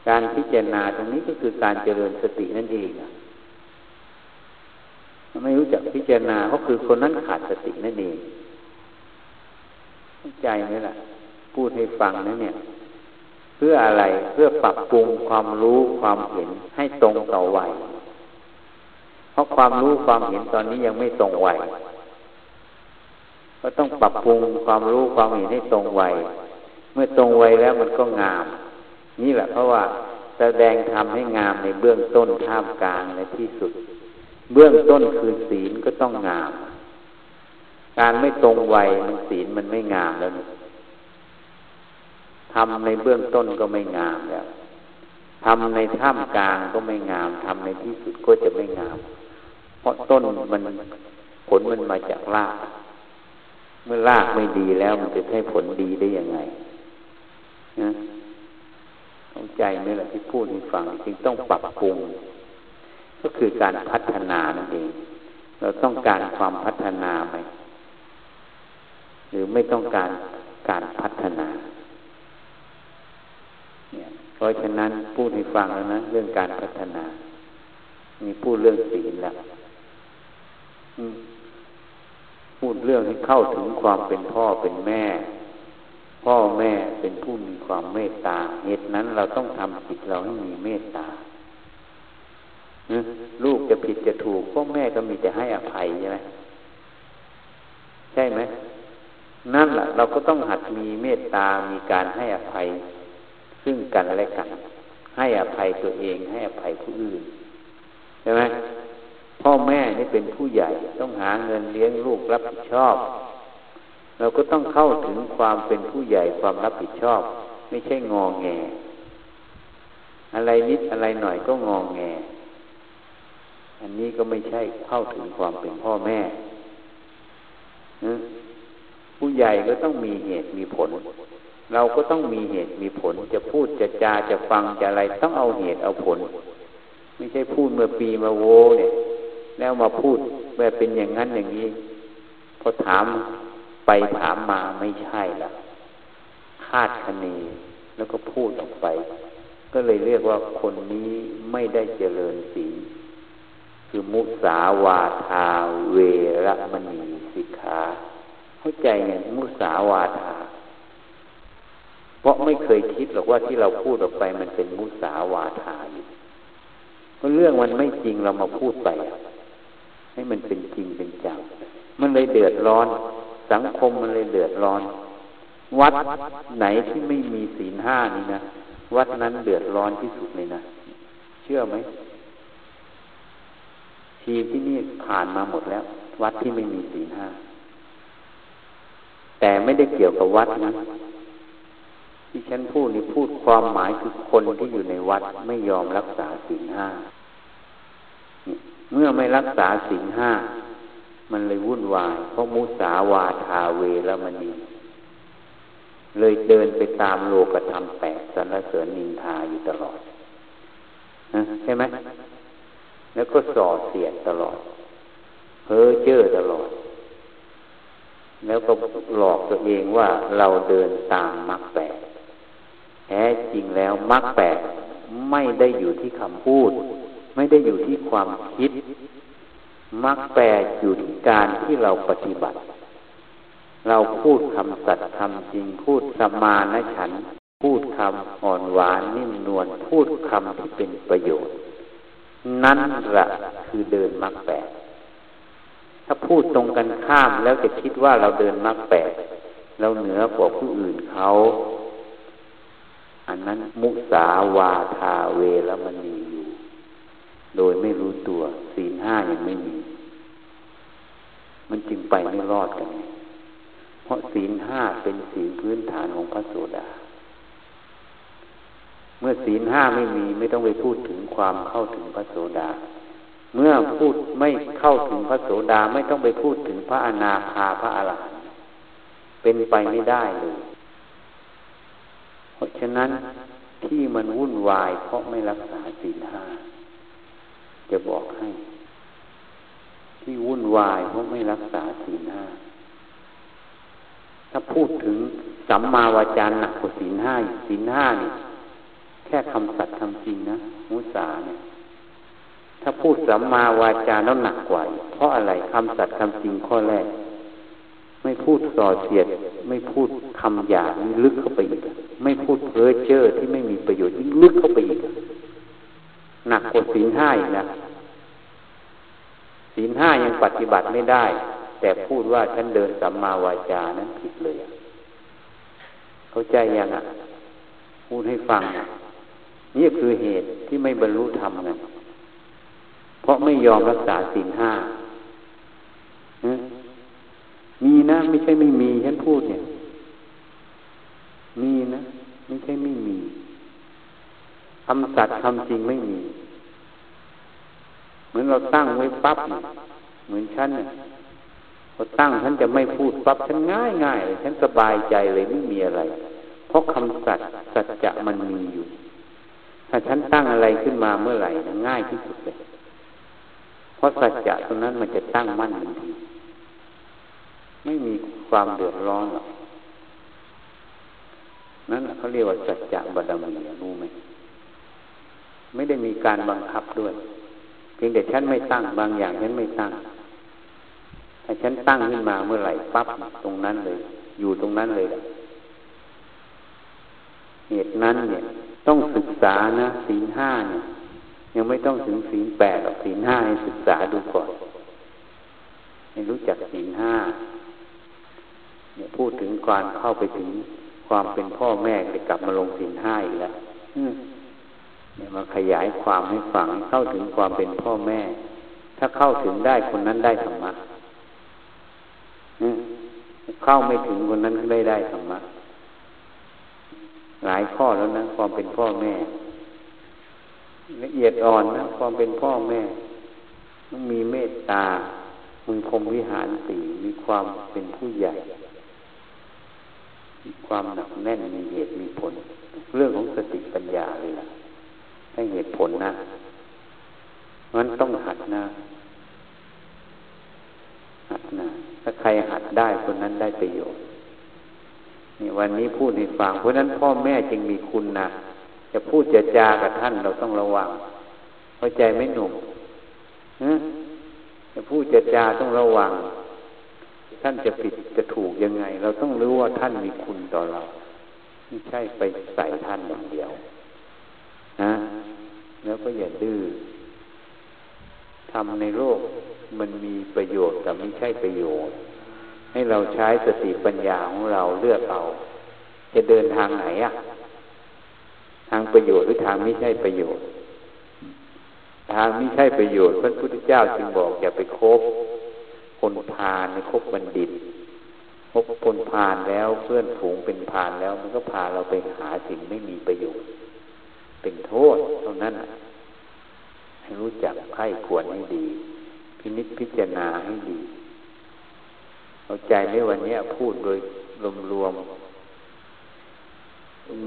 การพิจารณาตรงนี้ก็คือการเจริญสตินั่นเอง ไม่รู้จักพิจารณาก็คือคนนั้นขาดสตินั่นเองใจไหมล่ะ พูดให้ฟังนะเนี่ย เพื่ออะไรเพื่อปรับปรุงความรู้ความเห็นให้ตรงต่อวัยเพราะความรู้ความเห็นตอนนี้ยังไม่ตรงวัยก็ต้องปรับปรุงความรู้ความเห็นให้ตรงวัยเมื่อตรงวัยแล้วมันก็งาม นี่แหละเพราะว่าแสดงทำให้งามในเบื้องต้นท่ามกลางในที่สุด เบื้องต้นคือศีลก็ต้องงาม การไม่ตรงวัยมันศีลมันไม่งามแล้วทำในเบื้องต้นก็ไม่งามแล้วทำในท่ามกลางก็ไม่งามทำในที่สุดก็จะไม่งาม เพราะต้นมันผลมันมาจากราก เมื่อรากไม่ดีแล้วมันจะให้ผลดีได้ยังไงนะต้องใจไหมล่ะที่พูดให้ฟัง จึงต้องปรับปรุง ก็คือการพัฒนานั่นเอง เราต้องการความพัฒนาไหมหรือไม่ต้องการการพัฒนาเนี่ยเพราะฉะนั้นพูดให้ฟังแล้วนะเรื่องการพัฒนามีพูดเรื่องศีลแล้วพูดเรื่องให้เข้าถึงความเป็นพ่อเป็นแม่ พ่อแม่เป็นผู้มีความเมตตาเหตุนั้นเราต้องทำจิตเราให้มีเมตตา ลูกจะผิดจะถูกพ่อแม่ก็มีแต่ให้อภัยใช่ไหมใช่ไหมนั่นแหละเราก็ต้องหัดมีเมตตา มีการให้อภัย ซึ่งกันและกัน ให้อภัยตัวเอง ให้อภัยผู้อื่นใช่ไหมพ่อแม่นี่เป็นผู้ใหญ่ต้องหาเงินเลี้ยงลูกรับผิดชอบ เราก็ต้องเข้าถึงความเป็นผู้ใหญ่ความรับผิดชอบ ไม่ใช่งองแง อะไรนิดอะไรหน่อยก็งองแง อันนี้ก็ไม่ใช่เข้าถึงความเป็นพ่อแม่ผู้ใหญ่ก็ต้องมีเหตุมีผล เราก็ต้องมีเหตุมีผล จะพูดจะจาจะฟังจะอะไร ต้องเอาเหตุเอาผล ไม่ใช่พูดเมื่อปีมาโวเนี่ย แล้วมาพูดแบบเป็นอย่างนั้นอย่างนี้พอถามไปถามมาไม่ใช่ละคาดคะเนแล้วก็พูดออกไป ก็เลยเรียกว่าคนนี้ไม่ได้เจริญสี คือมุสาวาทาเวรมณีสิกขาเข้าใจไงมุสาวาทา เพราะไม่เคยคิดหรอกว่าที่เราพูดออกไปมันเป็นมุสาวาทาอยู่เพราะเรื่องมันไม่จริงเรามาพูดไปให้มันเป็นจริงเป็นจังมันเลยเดือดร้อน สังคมมันเลยเดือดร้อน วัดไหนที่ไม่มีศีลห้านี่นะวัดนั้นเดือดร้อนที่สุดเลยนะเชื่อไหม ทีที่นี่ผ่านมาหมดแล้ว วัดที่ไม่มีศีลห้า แต่ไม่ได้เกี่ยวกับวัดนะที่ฉันพูดนี่พูดความหมายคือคนที่อยู่ในวัดไม่ยอมรักษาศีลห้าเมื่อไม่รักษาสิ่งห้า มันเลยวุ่นวายเพราะมุสาวาทาเวรมณีเลยเดินไปตามโลกธรรมแปดสรรเสริญนินทาอยู่ตลอดใช่ไหม แล้วก็ส่อเสียดตลอดเพ้อเจ้อตลอด แล้วก็หลอกตัวเองว่าเราเดินตามมรรคแปดแท้จริงแล้วมรรคแปดไม่ได้อยู่ที่คำพูด ไม่ได้อยู่ที่ความคิดมรรคแปดอยู่ที่การที่เราปฏิบัติ เราพูดคำสัตย์คำจริงพูดสมานะฉัน พูดคำอ่อนหวานนิ่มนวลพูดคำที่เป็นประโยชน์ นั่นแหละคือเดินมรรคแปดถ้าพูดตรงกันข้ามแล้วจะคิดว่าเราเดินมรรคแปดเราเหนือกว่าผู้อื่นเขาอันนั้นมุสาวาทาเวรมณีอยู่ โดยไม่รู้ตัวศีลห้ายังไม่มี มันจึงไปไม่รอดกัน เพราะศีลห้าเป็นศีลพื้นฐานของพระโสดา เมื่อศีลห้าไม่มีไม่ต้องไปพูดถึงความเข้าถึงพระโสดา เมื่อพูดไม่เข้าถึงพระโสดาไม่ต้องไปพูดถึงพระอนาคาพระอรหันต์เป็นไปไม่ได้เลยเพราะฉะนั้นที่มันวุ่นวาย เพราะไม่รักษาศีลห้าจะบอกให้ ที่วุ่นวายเพราะไม่รักษาศีลห้าถ้าพูดถึงสัมมาวาจาหนักกว่าศีลห้าศีลห้านี่ ค่คำสัตย์คำจริงนะมุสาเนี่ย ถ้าพูดสัมมาวาจาแล้วหนักกว่า เพราะอะไรคำสัตย์คำจริงข้อแรก ไม่พูดส่อเสียด ไม่พูดคำหยาบลึกเข้าไปอีก ไม่พูดเพ้อเจ้อที่ไม่มีประโยชน์ยิ่งลึกเข้าไปอีก หนักกว่าศีลห้าอีกนะศีลห้ายังปฏิบัติไม่ได้ แต่พูดว่าฉันเดินสัมมาวาจานั้นผิดเลย เข้าใจยังอะ พูดให้ฟังนี่ นี่คือเหตุที่ไม่บรรลุธรรมไงเพราะไม่ยอมรักษาศีลห้ามีนะ ไม่ใช่ไม่มีฉันพูดเนี่ย มีนะ ไม่ใช่ไม่มีคำสัตย์คำจริงไม่มี เหมือนเราตั้งไว้ปั๊บเหมือนฉันเนี่ยพอตั้งฉันจะไม่พูดปั๊บฉันง่ายง่ายเลยฉันสบายใจเลยไม่มีอะไร เพราะคำสัตย์สัจจะมันมีอยู่ ถ้าฉันตั้งอะไรขึ้นมาเมื่อไหร่ง่ายที่สุดเลย เพราะสัจจะตรงนั้นมันจะตั้งมั่นทันทีไม่มีความเดือดร้อนหรอกนั่นเขาเรียกว่าสัจจะบารมีรู้ไหมไม่ได้มีการบังคับด้วยเพียงแต่ฉันไม่ตั้งบางอย่างฉันไม่ตั้งถ้าฉันตั้งขึ้นมาเมื่อไหร่ปั๊บตรงนั้นเลย อยู่ตรงนั้นเลยเหตุนั้นเนี่ย ต้องศึกษานะสีห้าเนี่ยยังไม่ต้องถึงศีลแปดหรอกศีลห้าให้ศึกษาดูก่อนให้รู้จักศีลห้าเนี่ยพูดถึงการเข้าไปถึงความเป็นพ่อแม่จะกลับมาลงศีลห้าอีกแล้วเนี่ยมาขยายความให้ฟังเข้าถึงความเป็นพ่อแม่ ถ้าเข้าถึงได้คนนั้นได้ธรรมะเข้าไม่ถึงคนนั้นไม่ได้ธรรมะ หลายข้อแล้วนะ ความเป็นพ่อแม่ ละเอียดอ่อนนะ ความเป็นพ่อแม่ต้องมีเมตตามึงพรมวิหารสีมีความเป็นผู้ใหญ่ มีความหนักแน่น มีเหตุมีผล เรื่องของสติปัญญาเลยล่ะ ให้เหตุผลนะมันต้องหัดนะหัดนะถ้าใครหัดได้คนนั้นได้ประโยชน์ นี่วันนี้พูดให้ฟังเพราะนั้นพ่อแม่จึงมีคุณนะจะพูดจะจากับท่านเราต้องระวังเข้าใจไหมหนุ่มจะพูดจะจาต้องระวัง ท่านจะผิดจะถูกยังไง เราต้องรู้ว่าท่านมีคุณต่อเราไม่ใช่ไปใส่ท่านอย่างเดียวนะแล้วก็อย่าดื้อทำในโลกมันมีประโยชน์แต่ไม่ใช่ประโยชน์ ให้เราใช้สติปัญญาของเราเลือกเอา จะเดินทางไหนอะทางประโยชน์หรือทางไม่ใช่ประโยชน์ ทางไม่ใช่ประโยชน์พระพุทธเจ้าจึงบอกอย่าไปคบคนพาลในคบบัณฑิตคบคนพาลแล้วเพื่อนฝูงเป็นพาลแล้ว มันก็พาเราไปหาสิ่งไม่มีประโยชน์ เป็นโทษเท่านั้นให้รู้จักไข้ควรให้ดี พินิจพิจารณาให้ดี เข้าใจไหมวันนี้พูดโดยรวมๆ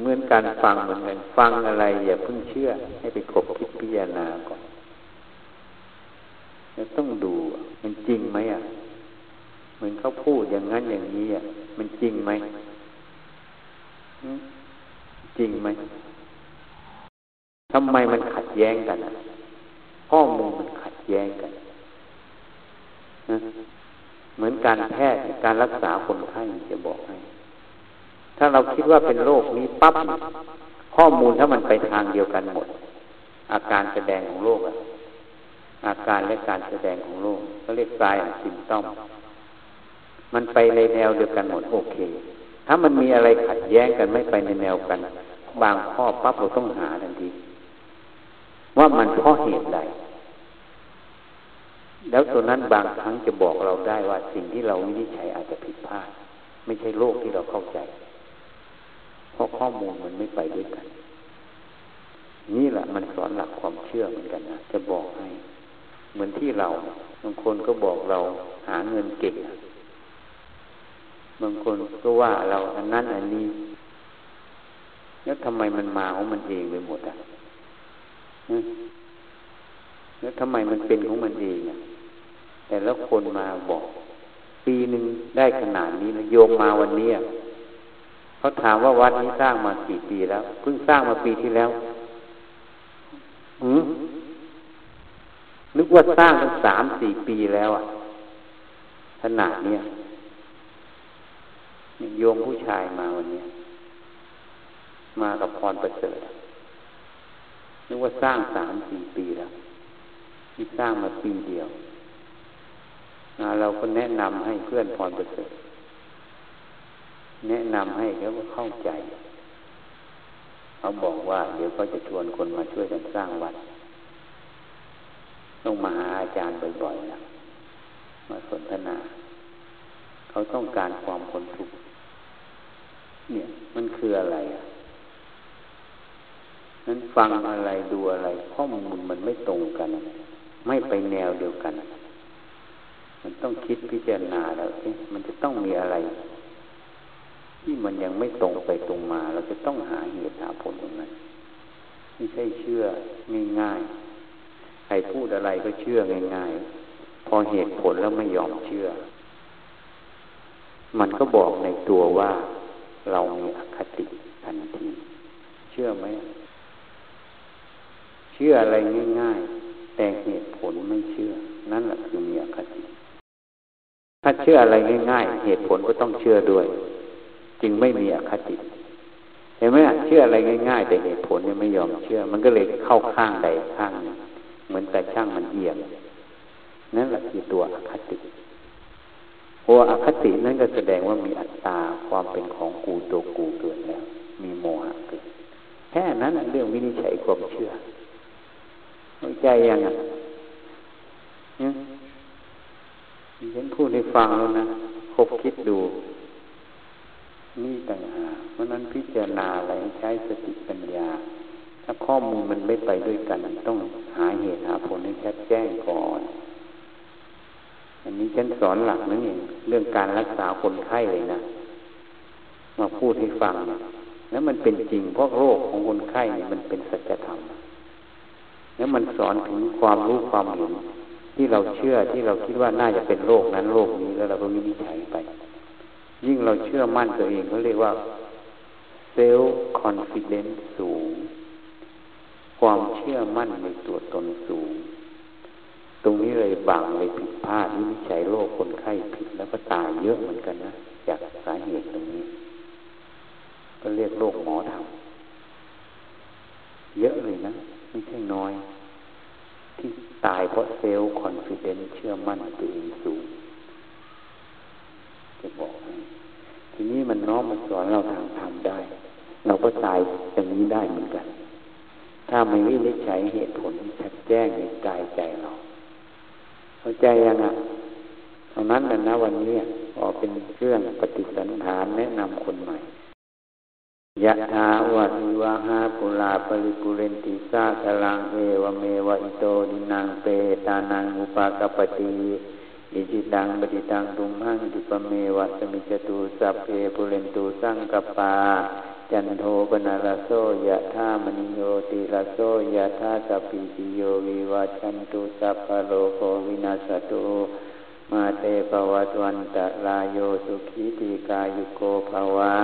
เหมือนการฟังเหมือนกันฟังอะไรอย่าเพิ่งเชื่อ ให้ไปคบคิดพิจารณาก่อนแล้วต้องดูมันจริงไหมอะมมือนเขาพูดอย่างนั้นอย่างนี้อะมันจริงไหมจริงไหมทำไมมันขัดแย้งกันข้อมูลมันขัดแย้งกัน เหมือนการแพทย์การรักษาคนไข้จะบอกให้ ถ้าเราคิดว่าเป็นโรคนี้ปั๊บข้อมูลถ้ามันไปทางเดียวกันหมด อาการแสดงของโรคอะอาการและการแสดงของโรคเขาเรียกกายสิมต้อมมันไปในแนวเดียวกันหมดโอเค ถ้ามันมีอะไรขัดแย้งกันไม่ไปในแนวกัน บางข้อปั๊บเราต้องหาทันทีว่ามันเพราะเหตุใด แล้วตัวนั้นบางครั้งจะบอกเราได้ว่าสิ่งที่เราวินิจฉัยอาจจะผิดพลาด ไม่ใช่โลกที่เราเข้าใจ เพราะข้อมูลมันไม่ไปด้วยกัน นี่แหละมันสอนหลักความเชื่อเหมือนกันนะจะบอกให้ เหมือนที่เราบางคนก็บอกเราหาเงินเก่งบางคนก็ว่าเราอันนั้นอันนี้ แล้วทำไมมันมาของมันเองไปหมดอะแล้วทำไมมันเป็นของมันเองอะ แต่แล้วคนมาบอก ปีหนึ่งได้ขนาดนี้นะโยมมาวันนี้เขาถามว่าวัดนี้สร้างมากี่ปีแล้วเพิ่งสร้างมาปีที่แล้วหืมนึกว่าสร้างตั้งสามสี่ปีแล้วอะขนาดเนี้ยโยมผู้ชายมาวันนี้มากับพรประเสริฐนึกว่าสร้างสามสี่ปีแล้วที่สร้างมาปีเดียว เราก็แนะนำให้เพื่อนพรประเสริฐแนะนำให้เขาเข้าใจ เขาบอกว่า เดี๋ยวเขาจะชวนคนมาช่วยกันสร้างวัด ต้องมาหาอาจารย์บ่อยๆนะมาสนทนา เขาต้องการความคนทุกข์เนี่ยมันคืออะไรอะนั้นฟังอะไรดูอะไรข้อมูลมันไม่ตรงกัน ไม่ไปแนวเดียวกัน มันต้องคิดพิจารณาแล้วเอ๊ะมันจะต้องมีอะไร ที่มันยังไม่ตรงไปตรงมา เราจะต้องหาเหตุหาผลตรงนั้นไม่ใช่เชื่อง่ายๆใครพูดอะไรก็เชื่อง่ายๆพอเหตุผลแล้วไม่ยอมเชื่อ มันก็บอกในตัวว่าเรามีอคติทันที เชื่อไหม เชื่ออะไรง่าย ๆ แต่เหตุผลไม่เชื่อ นั่นแหละคือมีอคติ ถ้าเชื่ออะไรง่ายๆ เหตุผลก็ต้องเชื่อด้วย จึงไม่มีอคติ เห็นไหมเชื่ออะไรง่ายๆ แต่เหตุผลยังไม่ยอมเชื่อ มันก็เลยเข้าข้างใดข้างนึงเหมือนแต่ช่างมันเอียงนั่นแหละคือตัวอคติตัวอคตินั่นก็แสดงว่ามีอัตตาความเป็นของกูตัวกูเกิดแล้ว มีโมหะเกิดแค่นั้นเรื่องวินิจฉัยความเชื่อใจยังอะ ฉันพูดให้ฟังแล้วนะคบคิดดู นี่ต่างหากเพราะนั้นพิจารณาอะไรใช้สติปัญญา ถ้าข้อมูลมันไม่ไปด้วยกัน ต้องหาเหตุหาผลให้ชัดแจ้งก่อน อันนี้ฉันสอนหลักนั่นเองเรื่องการรักษาคนไข้เลยนะ มาพูดให้ฟังนะแล้วมันเป็นจริงเพราะโรคของคนไข้เนี่ยมันเป็นสัจธรรม แล้วมันสอนถึงความรู้ความเห็น ที่เราเชื่อที่เราคิดว่าน่าจะเป็นโรคนั้นโรคนี้แล้วเราก็วินิจฉัยไป ยิ่งเราเชื่อมั่นตัวเองเขาเรียกว่าself-confidence สูง ความเชื่อมั่นในตัวตนสูง ตรงนี้เลยบังเลยผิดพลาดวินิจฉัยโรคคนไข้ผิดแล้วก็ตายเยอะเหมือนกันนะจากสาเหตุตรงนี้ ก็เรียกโรคหมอทำเยอะเลยนะ ไม่ใช่น้อย ที่ตายเพราะ self-confidence เชื่อมั่นตัวเองสูงจะบอกให้ทีนี้มันน้อมมาสอนเราทางธรรมได้ เราก็ตายอย่างนี้ได้เหมือนกัน ถ้าไม่ได้ใช้เหตุผลชัดแจ้งในกายใจเรา เข้าใจยังอะเท่านั้นแหละนะวันนี้พอกเป็นเรื่องปฏิสันฐานแนะนำคนใหม่ ยะถาวะริวะหาปุลาปริปุเรนติสาคลังเอวเมวะอิโตดินังเปตานังอุปะกัปปะติอิจฉิตังปัตถิตังตุมหัง ขิปปะเมวะ สะมิชฌะตุสัพเพปูเรนตุสังกัปปา จันโทปัณณะระโสยะถา มะณิโชติระโสยะถาสัพพีติโยวิวัชชันตุสัพพะโรโควินัสสะตุมาเต ภะวัตวันตะราโยสุขี ทีฆายุโก ภะวะ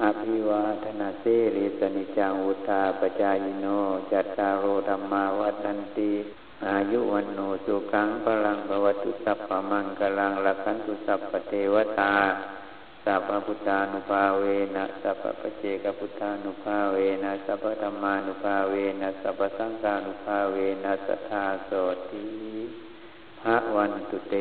อะภิวาทะนะสีลิสสะ นิจจัง วุฑฒาปะจายิโน จัตตารโอธรรมาวัฏันติอายุวันโนสุขังพลังภวตุสัพพมังกลังละคันตุสัพพเทวตาสัพพพุทธานุภาเวนะสัพพปเจกพุทธานุภาเวนะสัพพธรรมานุภาเวนะสัพพสังฆานุภาเวนะสัทธาโสติภะวันตุเต